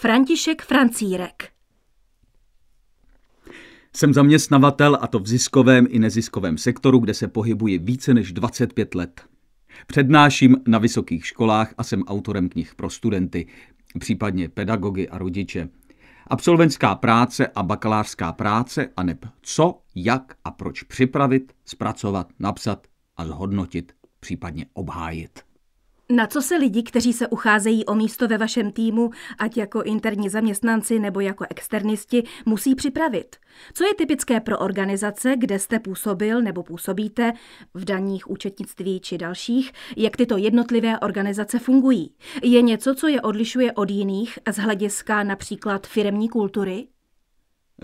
František Francírek. Jsem zaměstnavatel a to v ziskovém i neziskovém sektoru, kde se pohybuji více než 25 let. Přednáším na vysokých školách a jsem autorem knih pro studenty, případně pedagogy a rodiče. Absolventská práce a bakalářská práce a neb co, jak a proč připravit, zpracovat, napsat a zhodnotit, případně obhájit. Na co se lidi, kteří se ucházejí o místo ve vašem týmu, ať jako interní zaměstnanci nebo jako externisti, musí připravit? Co je typické pro organizace, kde jste působil nebo působíte, v daních, účetnictví či dalších, jak tyto jednotlivé organizace fungují? Je něco, co je odlišuje od jiných z hlediska například firemní kultury?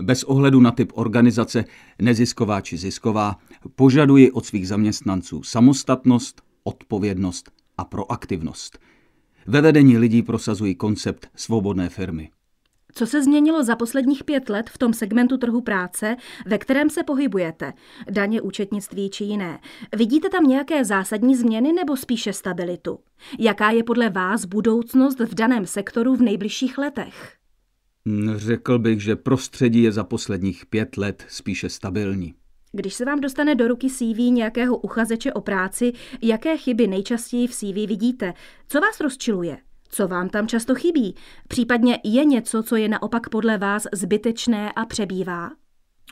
Bez ohledu na typ organizace, nezisková či zisková, požaduji od svých zaměstnanců samostatnost, odpovědnost a proaktivnost. Ve vedení lidí prosazují koncept svobodné firmy. Co se změnilo za posledních pět let v tom segmentu trhu práce, ve kterém se pohybujete? Daně, účetnictví či jiné. Vidíte tam nějaké zásadní změny nebo spíše stabilitu? Jaká je podle vás budoucnost v daném sektoru v nejbližších letech? Řekl bych, že prostředí je za posledních pět let spíše stabilní. Když se vám dostane do ruky CV nějakého uchazeče o práci, jaké chyby nejčastěji v CV vidíte? Co vás rozčiluje? Co vám tam často chybí? Případně je něco, co je naopak podle vás zbytečné a přebývá?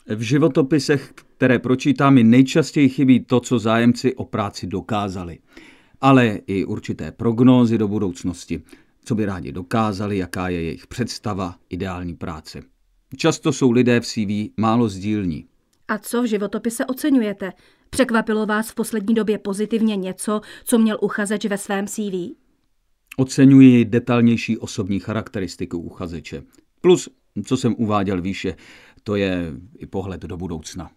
V životopisech, které pročítám, mi nejčastěji chybí to, co zájemci o práci dokázali. Ale i určité prognózy do budoucnosti, co by rádi dokázali, jaká je jejich představa ideální práce. Často jsou lidé v CV málo sdílní. A co v životopise oceňujete? Překvapilo vás v poslední době pozitivně něco, co měl uchazeč ve svém CV? Oceňuji detailnější osobní charakteristiku uchazeče. Plus, co jsem uváděl výše, to je i pohled do budoucna.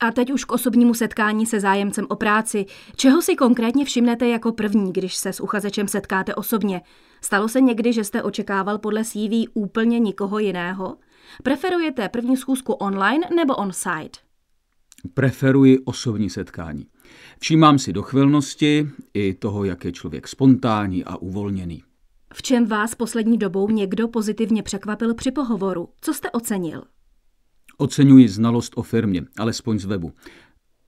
A teď už k osobnímu setkání se zájemcem o práci. Čeho si konkrétně všimnete jako první, když se s uchazečem setkáte osobně? Stalo se někdy, že jste očekával podle CV úplně nikoho jiného? Preferujete první schůzku online nebo on-site? Preferuji osobní setkání. Všímám si dochvilnosti i toho, jak je člověk spontánní a uvolněný. V čem vás poslední dobou někdo pozitivně překvapil při pohovoru? Co jste ocenil? Oceňuji znalost o firmě, alespoň z webu,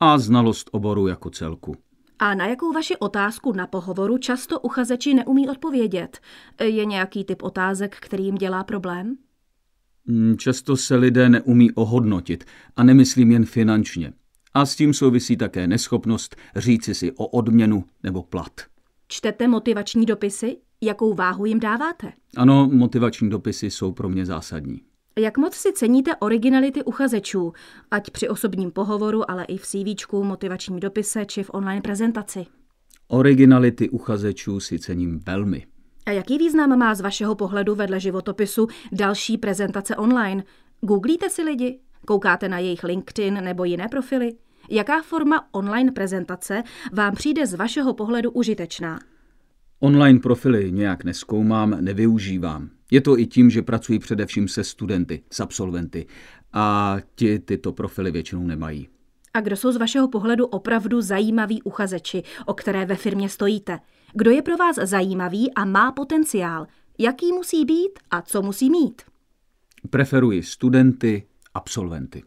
a znalost oboru jako celku. A na jakou vaši otázku na pohovoru často uchazeči neumí odpovědět? Je nějaký typ otázek, který jim dělá problém? Mm, často se lidé neumí ohodnotit a nemyslím jen finančně. A s tím souvisí také neschopnost říci si o odměnu nebo plat. Čtete motivační dopisy? Jakou váhu jim dáváte? Ano, motivační dopisy jsou pro mě zásadní. Jak moc si ceníte originality uchazečů, ať při osobním pohovoru, ale i v CVčku, motivačním dopise či v online prezentaci? Originality uchazečů si cením velmi. A jaký význam má z vašeho pohledu vedle životopisu další prezentace online? Googlíte si lidi? Koukáte na jejich LinkedIn nebo jiné profily? Jaká forma online prezentace vám přijde z vašeho pohledu užitečná? Online profily nějak neskoumám, nevyužívám. Je to i tím, že pracuji především se studenty, s absolventy a ti tyto profily většinou nemají. A kdo jsou z vašeho pohledu opravdu zajímaví uchazeči, o které ve firmě stojíte? Kdo je pro vás zajímavý a má potenciál? Jaký musí být a co musí mít? Preferuji studenty, absolventy.